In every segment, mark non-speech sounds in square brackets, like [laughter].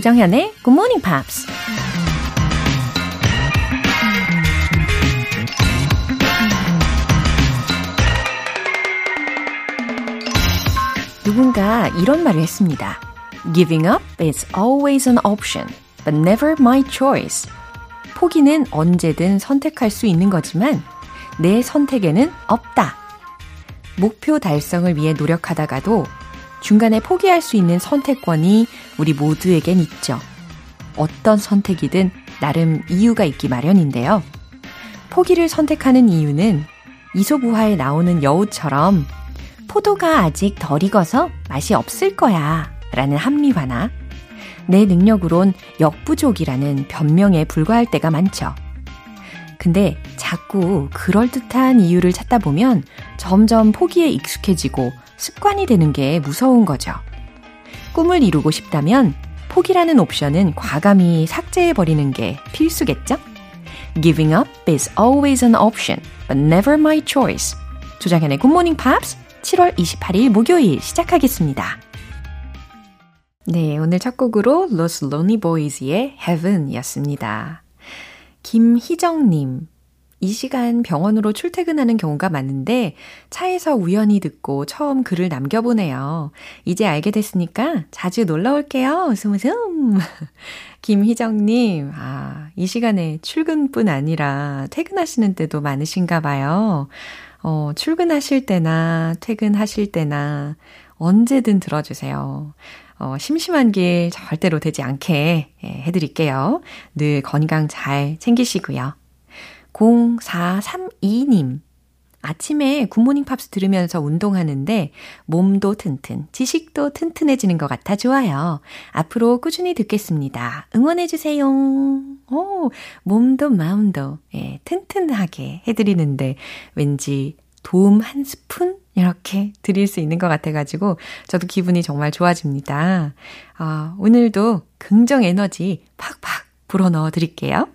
조정현의 Good Morning Pops. 누군가 이런 말을 했습니다. Giving up is always an option, but never my choice. 포기는 언제든 선택할 수 있는 거지만 내 선택에는 없다. 목표 달성을 위해 노력하다가도 중간에 포기할 수 있는 선택권이 우리 모두에겐 있죠. 어떤 선택이든 나름 이유가 있기 마련인데요. 포기를 선택하는 이유는 이소부화에 나오는 여우처럼 포도가 아직 덜 익어서 맛이 없을 거야 라는 합리화나 내 능력으론 역부족이라는 변명에 불과할 때가 많죠. 근데 자꾸 그럴듯한 이유를 찾다 보면 점점 포기에 익숙해지고 습관이 되는 게 무서운 거죠. 꿈을 이루고 싶다면 포기라는 옵션은 과감히 삭제해버리는 게 필수겠죠? Giving up is always an option, but never my choice. 조장현의 Good Morning Pops 7월 28일 목요일 시작하겠습니다. 네, 오늘 첫 곡으로 Los Lonely Boys의 Heaven 이었습니다. 김희정님, 이 시간 병원으로 출퇴근하는 경우가 많은데 차에서 우연히 듣고 처음 글을 남겨보네요. 이제 알게 됐으니까 자주 놀러 올게요. 웃음 웃음. [laughs] 김희정님, 아, 이 시간에 출근뿐 아니라 퇴근하시는 때도 많으신가 봐요. 어, 출근하실 때나 퇴근하실 때나 언제든 들어주세요. 어, 심심한 길 절대로 되지 않게 예, 해드릴게요. 늘 건강 잘 챙기시고요. 0432님. 아침에 굿모닝 팝스 들으면서 운동하는데 몸도 튼튼, 지식도 튼튼해지는 것 같아 좋아요. 앞으로 꾸준히 듣겠습니다. 응원해주세요. 오, 몸도 마음도, 예, 튼튼하게 해드리는데 왠지 도움 한 스푼? 이렇게 드릴 수 있는 것 같아가지고 저도 기분이 정말 좋아집니다. 아, 오늘도 긍정 에너지 팍팍 불어넣어 드릴게요.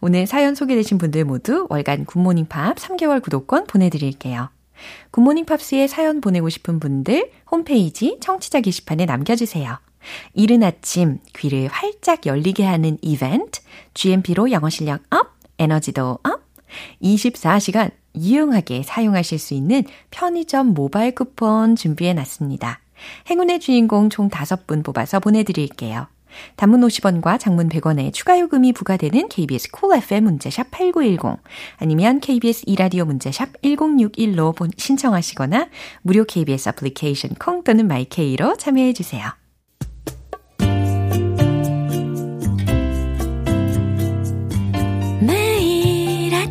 오늘 사연 소개되신 분들 모두 월간 굿모닝 팝 3개월 구독권 보내드릴게요. 굿모닝 팝스에 사연 보내고 싶은 분들 홈페이지 청취자 게시판에 남겨주세요. 이른 아침 귀를 활짝 열리게 하는 이벤트, GMP로 영어 실력 up, 에너지도 up, 24시간 유용하게 사용하실 수 있는 편의점 모바일 쿠폰 준비해 놨습니다. 행운의 주인공 총 5분 뽑아서 보내드릴게요. 단문 50원과 장문 100원의 추가 요금이 부과되는 KBS Cool FM 문자샵 8910 아니면 KBS 2라디오 문자샵 1061로 신청하시거나 무료 KBS 애플리케이션 콩 또는 마이케이로 참여해 주세요.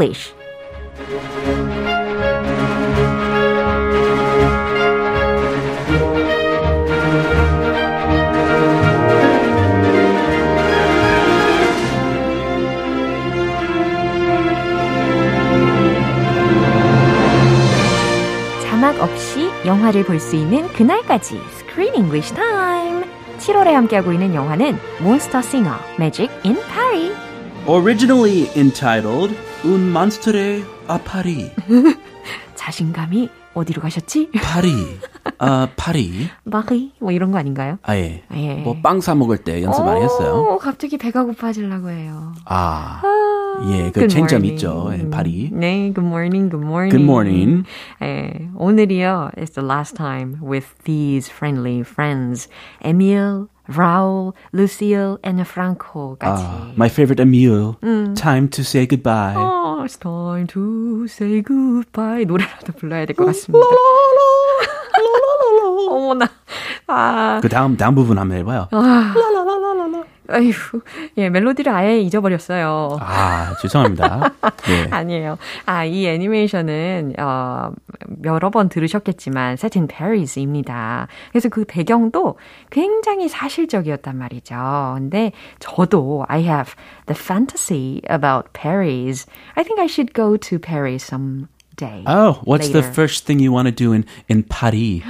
English 자막 없이 영화를 볼 수 있는 그날까지 Screen English Time. 7월에 함께하고 있는 영화는 몬스터 싱어 Magic in Paris. Originally entitled Monstre a Paris. 자신감이 어디로 가셨지? 파리. 아, 파리. 마리 뭐 이런 거 아닌가요? 아, 예. 예. 뭐 빵 사 먹을 때 연습 많이 했어요. 오, 갑자기 배가 고파지려고 해요. 아. 예, 그 morning. 있죠. 예, 파리. 네, good morning, good morning. Good morning. 예, 오늘이요, it's the last time with these friendly friends. Emil, Raul, Lucille, and Franco까지. 아, my favorite Emile. Time to say goodbye. Oh, it's time to say goodbye. 노래라도 불러야 될 것 같습니다. [laughs] 어머나. 아, 그 다음 다음 부분 한번 해봐요. 아 이고, 예, 멜로디를 아예 잊어버렸어요. 아, 죄송합니다. 네. 아니에요. 아, 이 애니메이션은, 어, 여러 번 들으셨겠지만, Set in Paris입니다. 그래서 그 배경도 굉장히 사실적이었단 말이죠. 근데 저도 I have the fantasy about Paris. I think I should go to Paris some day. Oh, what's the later. first thing you want to do in, in Paris?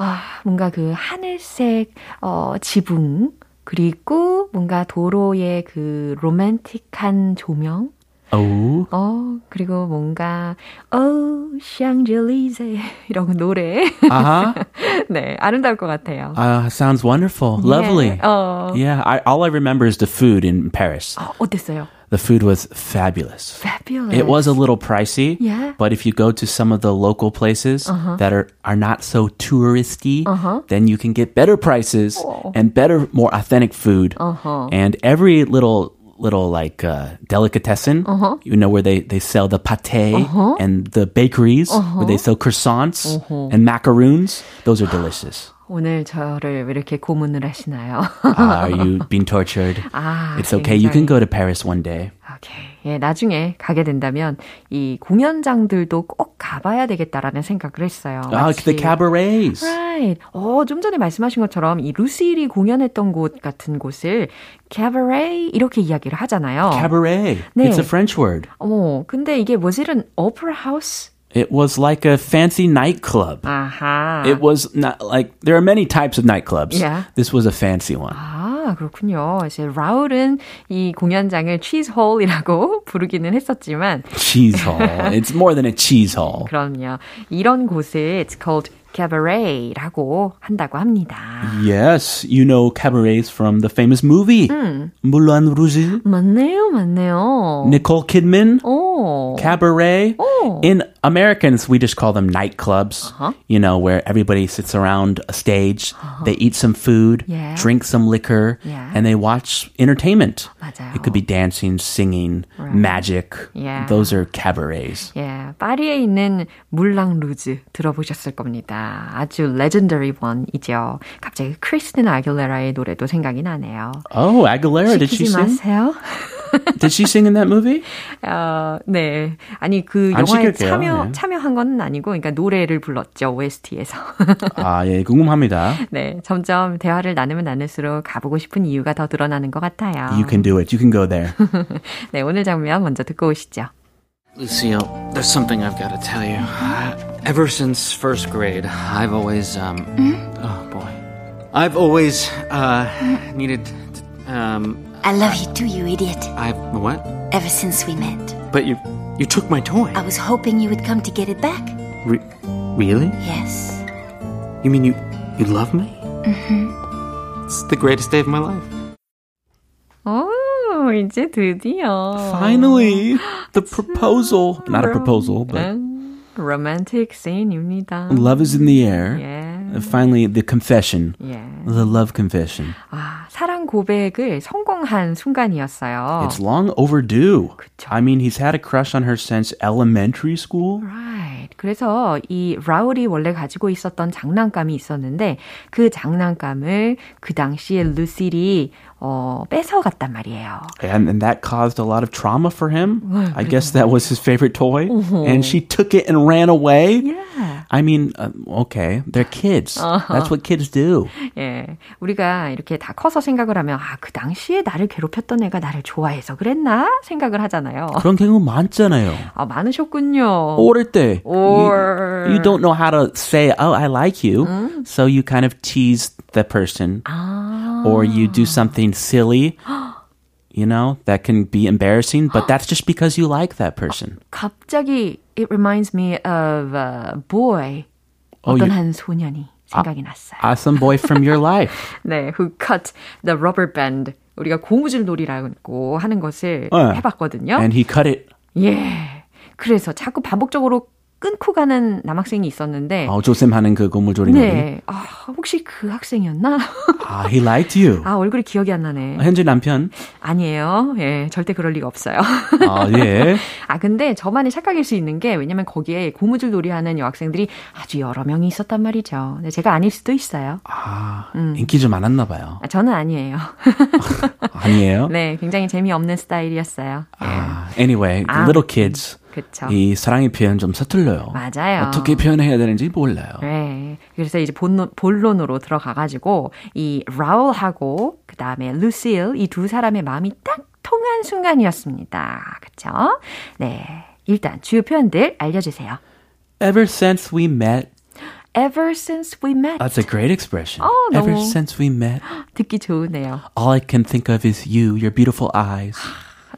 아, 뭔가 그 하늘색, 어, 지붕, 그리고 뭔가 도로의 그 로맨틱한 조명, Oh, 어, 그리고 뭔가, 어, 샹젤리제, 이런 노래. uh-huh. 네, 아름다울 것 같아요. Uh, sounds wonderful. Lovely. 예, 어, Yeah, I, all I remember is the food in Paris. 어, 어땠어요? The food was fabulous. Fabulous. It was a little pricey, Yeah. but if you go to some of the local places uh-huh. that are, are not so touristy, uh-huh. then you can get better prices oh. and better, more authentic food. Uh-huh. And every little little like uh, delicatessen, uh-huh. you know, where they, they sell the pate and the bakeries where they sell croissants and macaroons. Those are delicious. 오늘 저를 왜 이렇게 고문을 하시나요? Ah, are you being tortured? 아, It's okay. You can 굉장히- go to Paris one day. 오케이. 예, 나중에 가게 된다면 이 공연장들도 꼭 가봐야 되겠다라는 생각을 했어요. Ah, the cabarets. Right. 어, 좀 전에 말씀하신 것처럼 이 루시일이 공연했던 곳 같은 곳을 cabaret 이렇게 이야기를 하잖아요. Cabaret. 네. It's a French word. 어머, 근데 이게 was it an opera house? It was like a fancy nightclub. 아하. It was not like there are many types of nightclubs. Yeah. This was a fancy one. 아, 그렇군요. 이제 라울은 이 공연장을 치즈홀이라고 [laughs] 부르기는 했었지만 Cheese hall. it's more than a cheese hall. [laughs] 그럼요. 이런 곳을 it's called cabaret라고 한다고 합니다. Yes, you know cabarets from the famous movie Moulin Rouge. 맞네요, 맞네요. Nicole Kidman. 오. Cabaret. Oh. In Americans, we just call them nightclubs. You know, where everybody sits around a stage, they eat some food, Yeah. drink some liquor, Yeah. and they watch entertainment. 맞아요. It could be dancing, singing, magic. Yeah. Those are cabarets. 예, 파리에 있는 물랑 루즈 들어보셨을 겁니다. 아주 legendary one이죠. 갑자기 크리스티나 아길레라의 노래도 생각이 나네요. Oh, Aguilera, did she sing? 마세요. Did she sing in that movie? 어, 네. 아니 그안 영화에 시킬게요. 참여 네. 참여한 건 아니고 그러니까 노래를 불렀죠. OST에서. 아, 예, 궁금합니다. 네. 점점 대화를 나누면 나눌수록 가보고 싶은 이유가 더 드러나는 것 같아요. You can do it. You can go there. 네, 오늘 장면 먼저 듣고 오시죠. Lucille, there's something I've got to tell you. Uh, ever since first grade, I've always, um, oh boy. I've always, uh, needed, to, um, I love you too, you idiot. I've, what? Ever since we met, But you, you took my toy. I was hoping you would come to get it back. Re- really? Yes. You mean you, you love me? Mm-hmm. It's the greatest day of my life. 오, 이제 드디어. Finally, [gasps] the proposal. Not a proposal, but 음, romantic scene입니다. love is in the air. 예. Finally, the confession. 예. The love confession. 아, 사랑 고백을 성공한 순간이었어요. It's long overdue. 그쵸. I mean, he's had a crush on her since elementary school. Right. 그래서 이 라울이 원래 가지고 있었던 장난감이 있었는데 그 장난감을 그 당시에 루실이 어, 뺏어갔단 말이에요. And, and that caused a lot of trauma for him. I guess that was his favorite toy. And she took it and ran away. Yeah. I mean, uh, okay, they're kids. That's what kids do. 예. 우리가 이렇게 다 커서 생각을 하면 아, 그 당시에 나를 괴롭혔던 애가 나를 좋아해서 그랬나? 생각을 하잖아요. 그런 경우 많잖아요. 아, 많으셨군요. 어릴 때 Or- you, you don't know how to say, "Oh, I like you," so you kind of tease the person, 아. or you do something silly. You know that can be embarrassing, but that's just because you like that person. [gasps] 갑자기 it reminds me of a boy. 어, 어떤 you- 한 소년이 생각이 났어요. Ah, some boy from your life. [laughs] 네, who cut the rubber band. 우리가 고무줄 놀이라고 하는 것을 네. 해봤거든요. and he cut it. 예. 그래서 자꾸 반복적으로 끊고 가는 남학생이 있었는데. 어, 조쌤 하는 그 놀이. 네. 아, 혹시 그 학생이었나? [laughs] 아, he liked you. 아, 얼굴이 기억이 안 나네. 현재 남편? 아니에요. 예, 절대 그럴 리가 없어요. 아, 예. [laughs] 아, 근데 저만이 착각일 수 있는 게, 왜냐면 거기에 고무줄 놀이 하는 여학생들이 아주 여러 명이 있었단 말이죠. 네, 제가 아닐 수도 있어요. 아, 음. 인기 좀 많았나 봐요. 아, 저는 아니에요. [laughs] 아니에요? 네, 굉장히 재미없는 스타일이었어요. 아, anyway, 아, little kids. 그쵸. 이 사랑의 표현 좀 서툴러요. 맞아요. 어떻게 표현해야 되는지 몰라요. 네. 그래서 이제 본론, 본론으로 들어가가지고 이 라울하고 그 다음에 루실 이두 사람의 마음이 딱 통한 순간이었습니다. 그쵸? 네. 일단 주요 표현들 알려주세요. Ever since we met. Ever since we met. That's a great expression. 어, Ever since we met. 듣기 좋으네요. All I can think of is you, your beautiful eyes.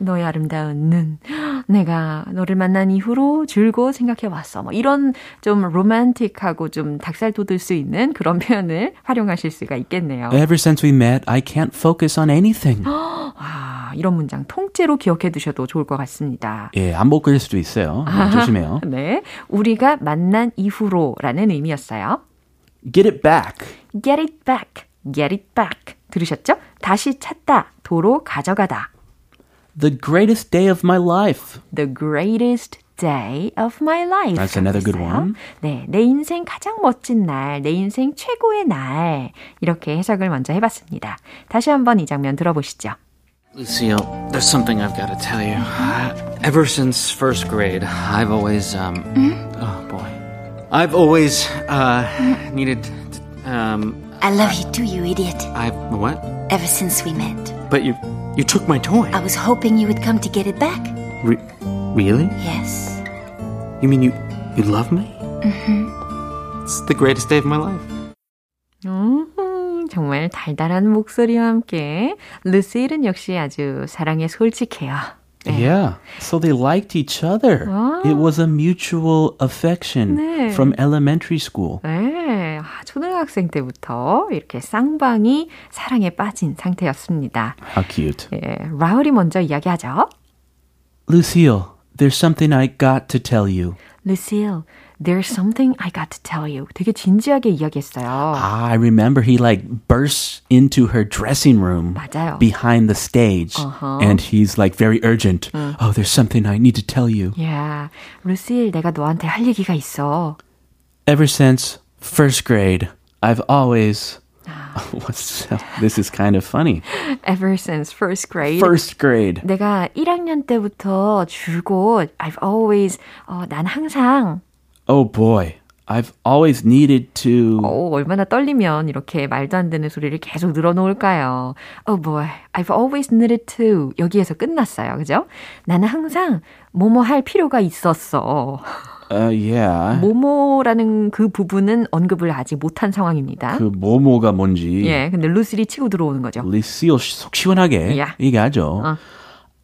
너의 아름다운 눈. 내가 너를 만난 이후로 줄곧 생각해 왔어. 뭐 이런 좀 로맨틱하고 좀 닭살 돋을 수 있는 그런 [laughs] 표현을 활용하실 수가 있겠네요. Ever since we met, I can't focus on anything. 와, [gasps] 이런 문장 통째로 기억해 두셔도 좋을 것 같습니다. 예, 안 먹을 수도 있어요. 조심해요. [laughs] 네. 우리가 만난 이후로라는 의미였어요. Get it back. Get it back. Get it back. 들으셨죠? 다시 찾다. 도로 가져가다. The greatest day of my life. The greatest day of my life. That's another good 있어요. one. 네, 내 인생 가장 멋진 날, 내 인생 최고의 날. 이렇게 해석을 먼저 해봤습니다. 다시 한번 이 장면 들어보시죠. Lucille, there's something I've got to tell you. Ever since first grade, I've always, um, oh boy, I've always, uh, needed, to, um, I love you too, you idiot. I, what? Ever since we met. But you, you took my toy. I was hoping you would come to get it back. Re- really? Yes. You mean you, you love me? Mm-hmm. It's the greatest day of my life. 음, 정말 달달한 목소리와 함께 루시일은 역시 아주 사랑에 솔직해요. 네. Yeah. So they liked each other. 아. It was a mutual affection 네. from elementary school. 네, 아, 초등학생 때부터 이렇게 쌍방이 사랑에 빠진 상태였습니다. How cute. 예, 라울이 먼저 이야기하죠. Lucille, there's something I got to tell you. Lucille, there's something I got to tell you. 되게 진지하게 이야기했어요. Ah, I remember he like bursts into her dressing room 맞아요. behind the stage Uh-huh. and he's like very urgent. Oh, there's something I need to tell you. 야, 루시일, 내가 너한테 할 얘기가 있어. Ever since first grade, I've always [laughs] What's this is kind of funny. [laughs] Ever since first grade. First grade. 내가 1학년 때부터 줄곧 I've always 어, 난 항상 Oh boy. I've always needed to 어, 얼마나 떨리면 이렇게 말도 안 되는 소리를 계속 늘어놓을까요? Oh boy, I've always needed to 여기에서 끝났어요. 그죠? 나는 항상 뭐뭐 할 필요가 있었어. Uh, yeah. 뭐뭐라는 그 부분은 언급을 아직 못한 상황입니다. 그 뭐뭐가 뭔지 예, 근데 루시리 치고 들어오는 거죠. 리시오 속 시원하게 Yeah. 얘기하죠. 어.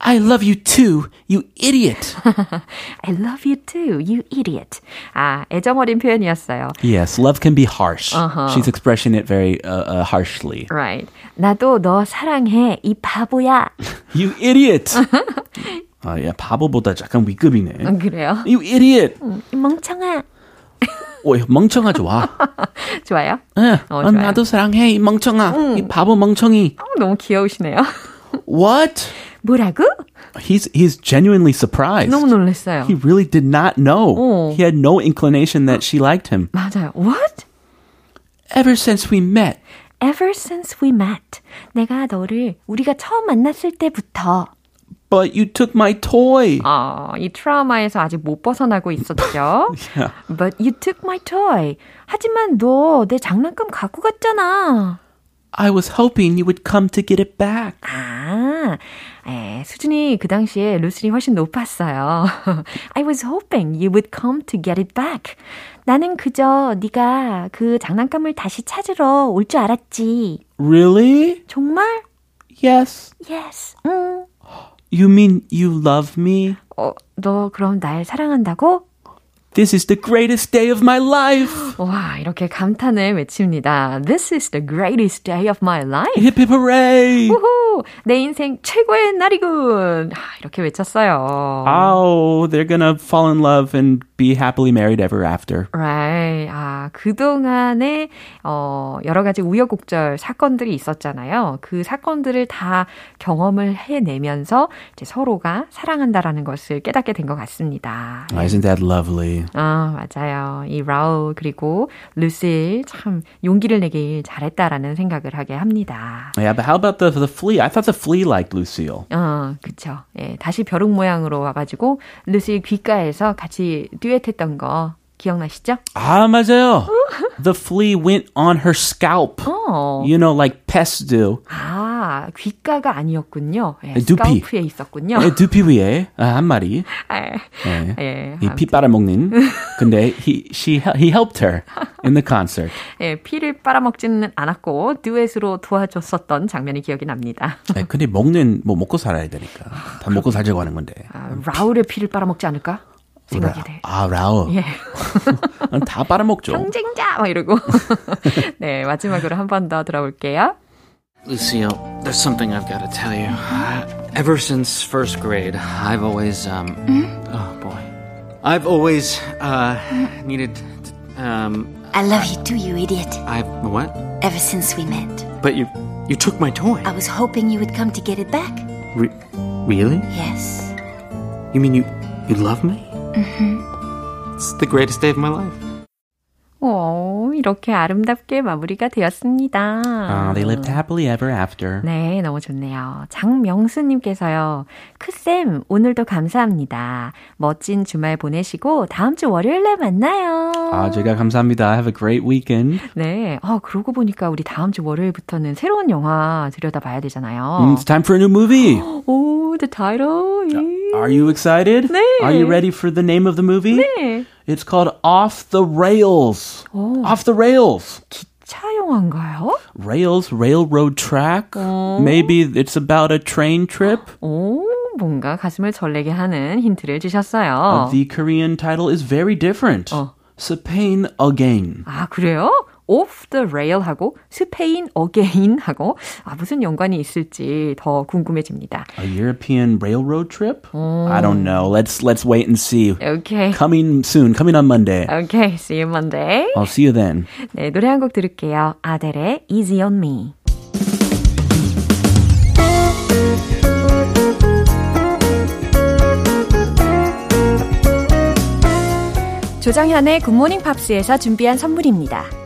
I love you too, you idiot. [laughs] I love you too, you idiot. 아, 애정어린 표현이었어요. yes, love can be harsh. Uh-huh. She's expressing it very uh, uh, harshly. Right. 나도 너 사랑해, 이 바보야. [laughs] You idiot. [laughs] 아, 야, 바보보다 약간 위급이네. 음, 그래요? You idiot. 이 멍청아. 오, 멍청아 좋아. 좋아요? 예, 어, 어, 좋아요. 나도 사랑해, 이 멍청아. 이 바보 멍청이. 어, 너무 귀여우시네요. What? 뭐라고? He's he's genuinely surprised. 너무 놀랐어요. He really did not know. 어. He had no inclination that she liked him. 맞아요. What? Ever since we met, Ever since we met. 내가 너를 우리가 처음 만났을 때부터 but you took my toy. 어, 이 트라우마에서 아직 못 벗어나고 있었죠. [laughs] Yeah. But you took my toy. 하지만 너 내 장난감 갖고 갔잖아. I was hoping you would come to get it back. 아, 에, 수준이 그 당시에 루스리 훨씬 높았어요. I was hoping you would come to get it back. 나는 그저 네가 그 장난감을 다시 찾으러 올 줄 알았지. Really? 정말? Yes. Yes. 응. You mean you love me? 어, 너 그럼 날 사랑한다고? This is the greatest day of my life. 와, 이렇게 감탄을 외칩니다. This is the greatest day of my life. Hip hip hooray! 우후, 내 인생 최고의 날이군. 아, 이렇게 외쳤어요. Oh, they're gonna fall in love and be happily married ever after. Right. 아, 그동안에, 어, 여러 가지 우여곡절 사건들이 있었잖아요. 그 사건들을 다 경험을 해내면서 이제 서로가 사랑한다라는 것을 깨닫게 된 것 같습니다. Isn't that lovely? 아, 맞아요. 이 라울 그리고 루실 참 용기를 내길 잘했다라는 생각을 하게 합니다. Yeah, but how about the the flea? I thought the flea liked Lucille. 어, 그쵸. 예, 다시 벼룩 모양으로 와가지고 루실 귓가에서 같이 듀엣했던 거 기억나시죠? 아, 맞아요. the flea went on her scalp. 어. You know, like pests do. 아, 귓가가 아니었군요. 예, 두피. 스카우프에 있었군요. 네, 두피 위에 아, 한 마리. 예, 네. 예, 이 피 빨아먹는. 근데 he she he helped her in the concert. [laughs] 예, 피를 빨아먹지는 않았고 듀엣으로 도와줬었던 장면이 기억이 납니다. 네, 근데 먹는 뭐 먹고 살아야 되니까 다 먹고 살자고 하는 건데. 아, 라울의 피를 빨아먹지 않을까? 생각이 돼. 아 라우. 예. [laughs] 다 빨아먹죠. 경쟁자! 막 이러고. [laughs] 네, 마지막으로 한 번 더 들어볼게요. Lucille, there's something I've got to tell you. Ever since first grade, I've always, um, oh boy. I've always, uh, needed, to, um, I love you too, you idiot. I've, what? Ever since we met. But you, you took my toy. I was hoping you would come to get it back. Re- really? Yes. You mean you, you love me? Mm-hmm. It's the greatest day of my life. 오, 이렇게 아름답게 마무리가 되었습니다. Uh, they lived happily ever after. 네, 너무 좋네요. 장명수님께서요. 크쌤, 오늘도 감사합니다. 멋진 주말 보내시고 다음 주 월요일에 만나요. 아, 제가 감사합니다. Have a great weekend. 네, 아, 그러고 보니까 우리 다음 주 월요일부터는 새로운 영화 들여다봐야 되잖아요. Mm, It's time for a new movie. 오, the title. is- Are you excited? 네. Are you ready for the name of the movie? 네. It's called Off the Rails. 오. Off the Rails. 차 영화인가요? Rails, railroad track. Maybe it's about a train trip. 오, 뭔가 가슴을 설레게 하는 힌트를 주셨어요. The Korean title is very different. 어. Spain again. 아, 그래요? Off the rail 하고 스페인 again 하고 아, 무슨 연관이 있을지 더 궁금해집니다. A European railroad trip? I don't know. Let's let's wait and see. 오케이. Coming soon. Coming on Monday. 오케이. See you Monday. I'll see you then. 네, 노래 한 곡 들을게요. 아델의 Easy on Me. 조정현의 굿모닝 팝스에서 준비한 선물입니다.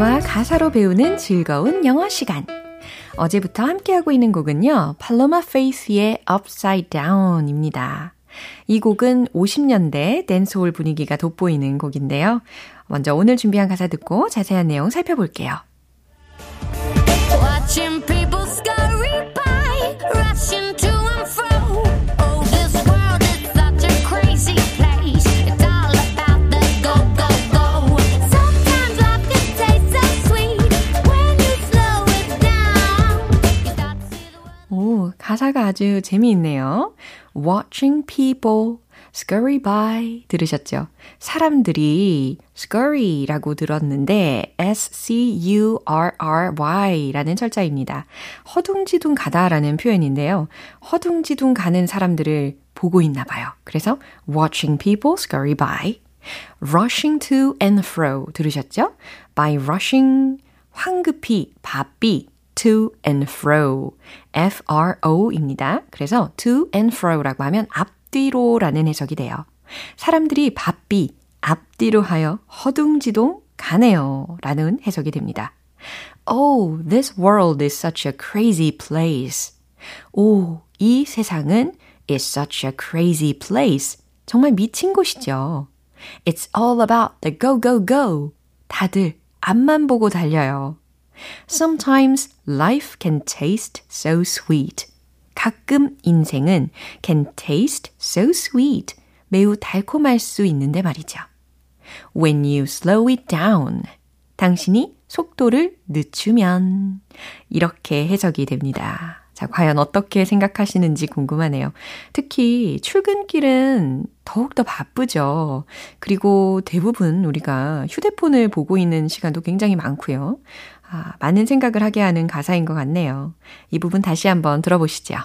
멜로디와 가사로 배우는 즐거운 영어 시간. 어제부터 함께하고 있는 곡은요, 팔로마 페이스의 Upside Down입니다. 이 곡은 50년대 댄스홀 분위기가 돋보이는 곡인데요. 먼저 오늘 준비한 가사 듣고 자세한 내용 살펴볼게요. Watching people 가사가 아주 재미있네요. Watching people scurry by 들으셨죠? 사람들이 scurry라고 들었는데 S-C-U-R-R-Y라는 철자입니다. 허둥지둥 가다라는 표현인데요. 허둥지둥 가는 사람들을 보고 있나 봐요. 그래서 watching people scurry by. rushing to and fro 들으셨죠? by rushing 황급히 바삐 to and fro. F-R-O입니다. 그래서 to and fro라고 하면 앞뒤로라는 해석이 돼요. 사람들이 바삐, 앞뒤로 하여 허둥지둥 가네요. 라는 해석이 됩니다. Oh, this world is such a crazy place. 오, 이 세상은 is such a crazy place. 정말 미친 곳이죠. It's all about the go, go, go. 다들 앞만 보고 달려요. Sometimes life can taste so sweet. 가끔 인생은 can taste so sweet. 매우 달콤할 수 있는데 말이죠. When you slow it down. 당신이 속도를 늦추면. 이렇게 해석이 됩니다. 자, 과연 어떻게 생각하시는지 궁금하네요. 특히 출근길은 더욱더 바쁘죠. 그리고 대부분 우리가 휴대폰을 보고 있는 시간도 굉장히 많고요. 아, 많은 생각을 하게 하는 가사인 것 같네요. 이 부분 다시 한번 들어보시죠.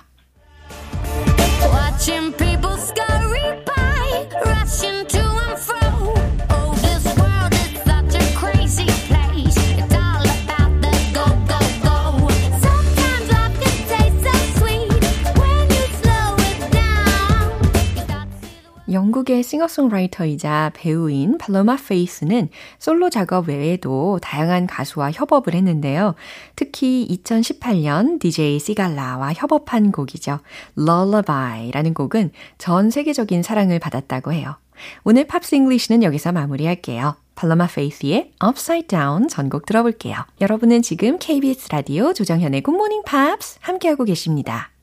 영국의 싱어송라이터이자 배우인 팔로마 페이스는 솔로 작업 외에도 다양한 가수와 협업을 했는데요. 특히 2018년 DJ 시갈라와 협업한 곡이죠. Lullaby라는 곡은 전 세계적인 사랑을 받았다고 해요. 오늘 Pops English는 여기서 마무리할게요. 팔로마 페이스의 Upside Down 전곡 들어볼게요. 여러분은 지금 KBS 라디오 조정현의 Good Morning Pops 함께하고 계십니다.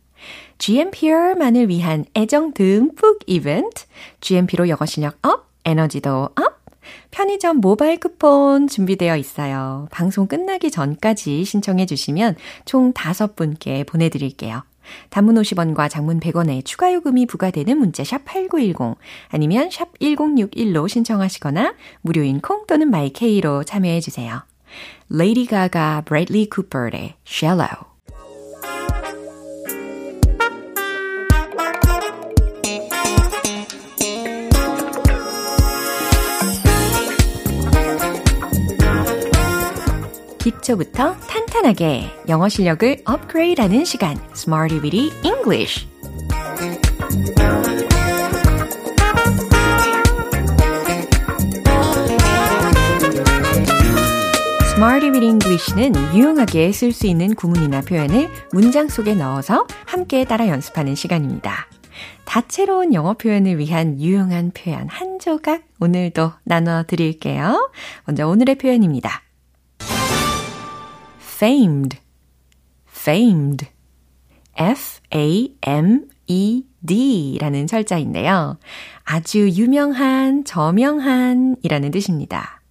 GMPer만을 위한 애정 듬뿍 이벤트. GMP로 영어 실력 up, 에너지도 up. 편의점 모바일 쿠폰 준비되어 있어요. 방송 끝나기 전까지 신청해 주시면 총 5분께 보내드릴게요. 단문 50원과 장문 100원의 추가 요금이 부과되는 문자 샵 8910 아니면 샵 1061로 신청하시거나 무료인 콩 또는 마이케이로 참여해 주세요. 레이디 가가 브래들리 쿠퍼의 Shallow 기초부터 탄탄하게 영어 실력을 업그레이드하는 시간 Smarty Weedy English Smarty with English는 유용하게 쓸 수 있는 구문이나 표현을 문장 속에 넣어서 함께 따라 연습하는 시간입니다. 다채로운 영어 표현을 위한 유용한 표현 한 조각 오늘도 나눠 드릴게요. 먼저 오늘의 표현입니다. Famed, famed, f-a-m-e-d 라는 철자인데요. 아주 유명한, 저명한 이라는 뜻입니다.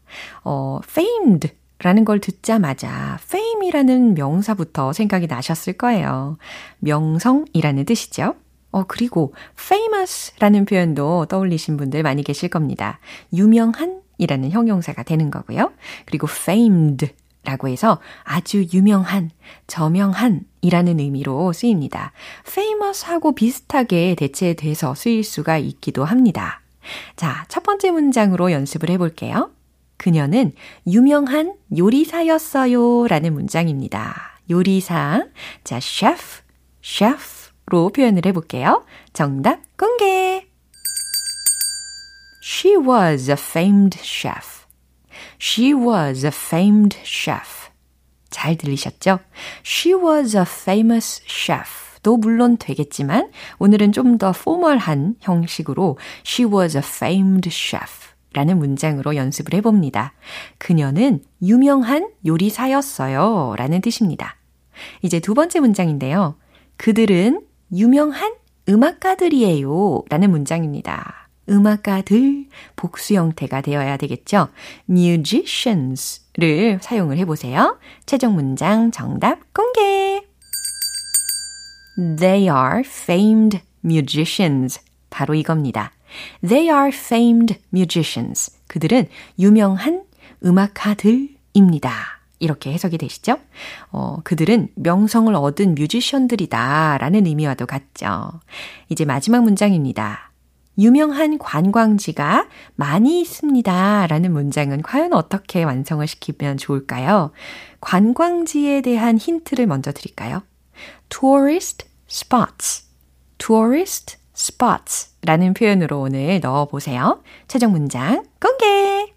어, famed 라는 걸 듣자마자 fame이라는 명사부터 생각이 나셨을 거예요. 명성이라는 뜻이죠. 어, 그리고 famous 라는 표현도 떠올리신 분들 많이 계실 겁니다. 유명한 이라는 형용사가 되는 거고요. 그리고 famed 라고 해서 아주 유명한, 저명한 이라는 의미로 쓰입니다. famous 하고 비슷하게 대체돼서 쓰일 수가 있기도 합니다. 자, 첫 번째 문장으로 연습을 해볼게요. 그녀는 유명한 요리사였어요 라는 문장입니다. 요리사. 자, chef, chef로 표현을 해볼게요. 정답 공개! She was a famed chef. She was a famed chef. 잘 들리셨죠? She was a famous chef. 도 물론 되겠지만 오늘은 좀 더 포멀한 형식으로 She was a famed chef. 라는 문장으로 연습을 해봅니다. 그녀는 유명한 요리사였어요. 라는 뜻입니다. 이제 두 번째 문장인데요. 그들은 유명한 음악가들이에요. 라는 문장입니다. 음악가들 복수 형태가 되어야 되겠죠. musicians를 사용을 해보세요. 최종 문장 정답 공개! They are famed musicians. 바로 이겁니다. They are famed musicians. 그들은 유명한 음악가들입니다. 이렇게 해석이 되시죠? 어, 그들은 명성을 얻은 뮤지션들이다 라는 의미와도 같죠. 이제 마지막 문장입니다. 유명한 관광지가 많이 있습니다. 라는 문장은 과연 어떻게 완성을 시키면 좋을까요? 관광지에 대한 힌트를 먼저 드릴까요? tourist spots. tourist spots 라는 표현으로 오늘 넣어보세요. 최종 문장 공개!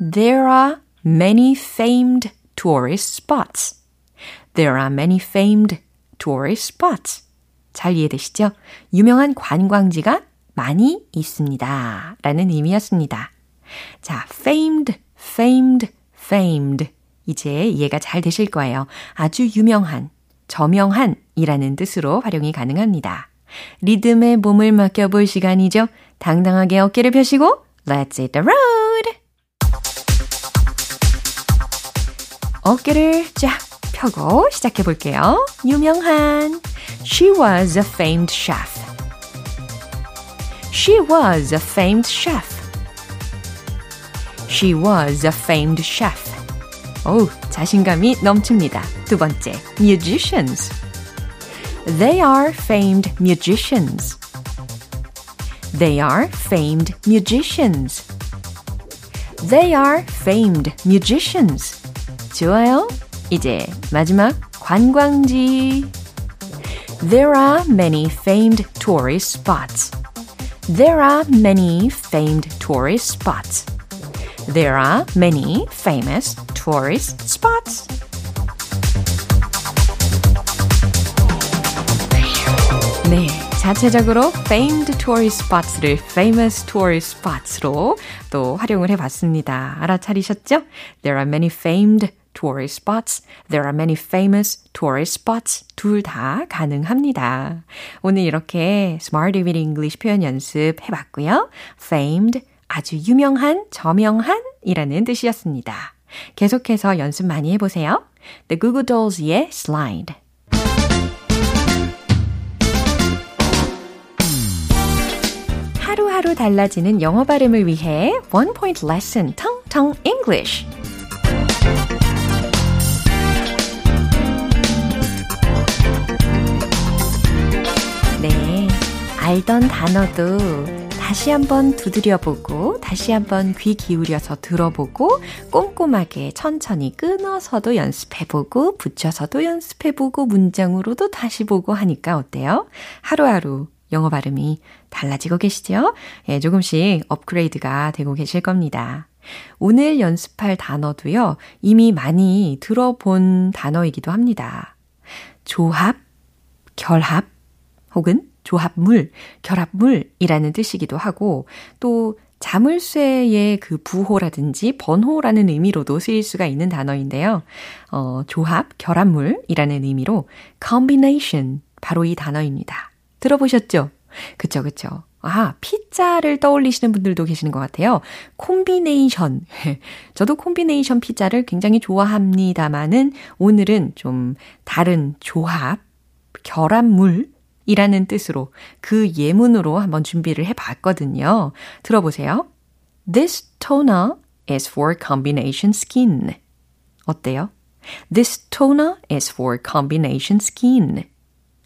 There are many famed tourist spots. There are many famed tourist spots. 잘 이해되시죠? 유명한 관광지가 많이 있습니다. 라는 의미였습니다. 자, famed, famed, famed. 이제 이해가 잘 되실 거예요. 아주 유명한, 저명한 이라는 뜻으로 활용이 가능합니다. 리듬에 몸을 맡겨볼 시간이죠. 당당하게 어깨를 펴시고, let's hit the road! 어깨를 쫙 펴고 시작해 볼게요. 유명한 She was a famed chef. She was a famed chef. She was a famed chef. 오, 자신감이 넘칩니다. 두 번째, musicians. They are famed musicians. They are famed musicians. They are famed musicians. 좋아요. 이제 마지막 관광지. There are many famed tourist spots. There are many famed tourist spots. There are many famous tourist spots. 네, 자체적으로 famed tourist spots를 famous tourist spots로 또 활용을 해봤습니다. 알아차리셨죠? There are many famed tourist spots. There are many famous tourist spots. 둘 다 가능합니다. 오늘 이렇게 Smart with English 표현 연습 해봤고요. famed, 아주 유명한, 저명한 이라는 뜻이었습니다. 계속해서 연습 많이 해보세요. The Google Dolls의 Slide. 하루하루 달라지는 영어 발음을 위해 One Point Lesson Tong Tong English. 알던 단어도 다시 한번 두드려보고, 다시 한번 귀 기울여서 들어보고, 꼼꼼하게 천천히 끊어서도 연습해보고, 붙여서도 연습해보고, 문장으로도 다시 보고 하니까 어때요? 하루하루 영어 발음이 달라지고 계시죠? 예, 조금씩 업그레이드가 되고 계실 겁니다. 오늘 연습할 단어도요, 이미 많이 들어본 단어이기도 합니다. 조합, 결합, 혹은 조합물, 결합물이라는 뜻이기도 하고, 또 자물쇠의 그 부호라든지 번호라는 의미로도 쓰일 수가 있는 단어인데요. 어, 조합, 결합물이라는 의미로 combination, 바로 이 단어입니다. 들어보셨죠? 그쵸, 그쵸. 아, 피자를 떠올리시는 분들도 계시는 것 같아요. 콤비네이션. [laughs] 저도 콤비네이션 피자를 굉장히 좋아합니다만은 오늘은 좀 다른 조합, 결합물, 이라는 뜻으로 그 예문으로 한번 준비를 해 봤거든요. 들어보세요. This toner is for combination skin. 어때요? This toner is for combination skin.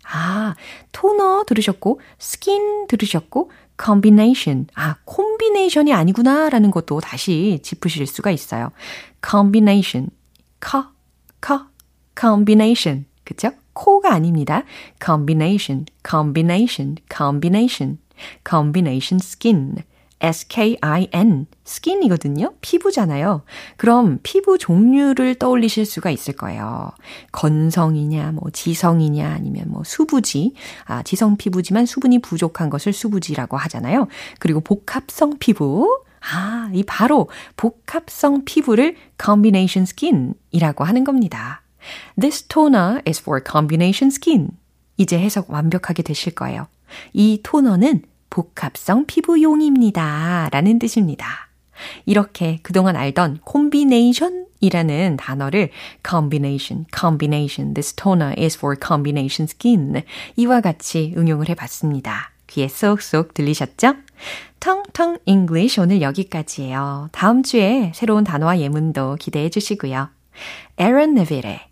아, 토너 들으셨고, skin 들으셨고, combination. 아, 콤비네이션이 아니구나라는 것도 다시 짚으실 수가 있어요. combination. 커, 커, combination. 그쵸? 코가 아닙니다. combination, combination, combination, combination skin. S-K-I-N, skin이거든요. 피부잖아요. 그럼 피부 종류를 떠올리실 수가 있을 거예요. 건성이냐, 뭐 지성이냐, 아니면 뭐 수부지. 아, 지성 피부지만 수분이 부족한 것을 수부지라고 하잖아요. 그리고 복합성 피부. 아, 이 바로 복합성 피부를 combination skin이라고 하는 겁니다. This toner is for combination skin. 이제 해석 완벽하게 되실 거예요. 이 토너는 복합성 피부용입니다. 라는 뜻입니다. 이렇게 그동안 알던 combination 이라는 단어를 combination, combination, this toner is for combination skin 이와 같이 응용을 해봤습니다. 귀에 쏙쏙 들리셨죠? 텅텅 English 오늘 여기까지예요. 다음 주에 새로운 단어와 예문도 기대해 주시고요. Aaron Neville의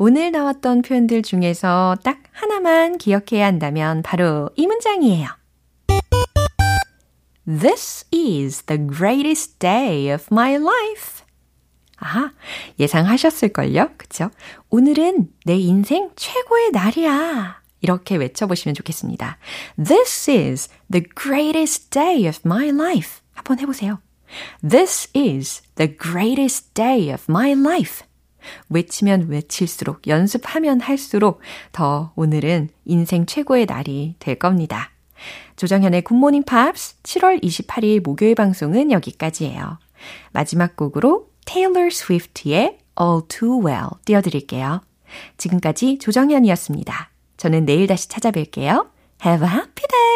오늘 나왔던 표현들 중에서 딱 하나만 기억해야 한다면 바로 이 문장이에요. This is the greatest day of my life. 아, 예상하셨을걸요? 그쵸? 오늘은 내 인생 최고의 날이야. 이렇게 외쳐보시면 좋겠습니다. This is the greatest day of my life. 한번 해보세요. This is the greatest day of my life. 외치면 외칠수록, 연습하면 할수록 더 오늘은 인생 최고의 날이 될 겁니다. 조정현의 굿모닝 팝스 7월 28일 목요일 방송은 여기까지예요. 마지막 곡으로 테일러 스위프트의 All Too Well 띄워드릴게요. 지금까지 조정현이었습니다. 저는 내일 다시 찾아뵐게요. Have a happy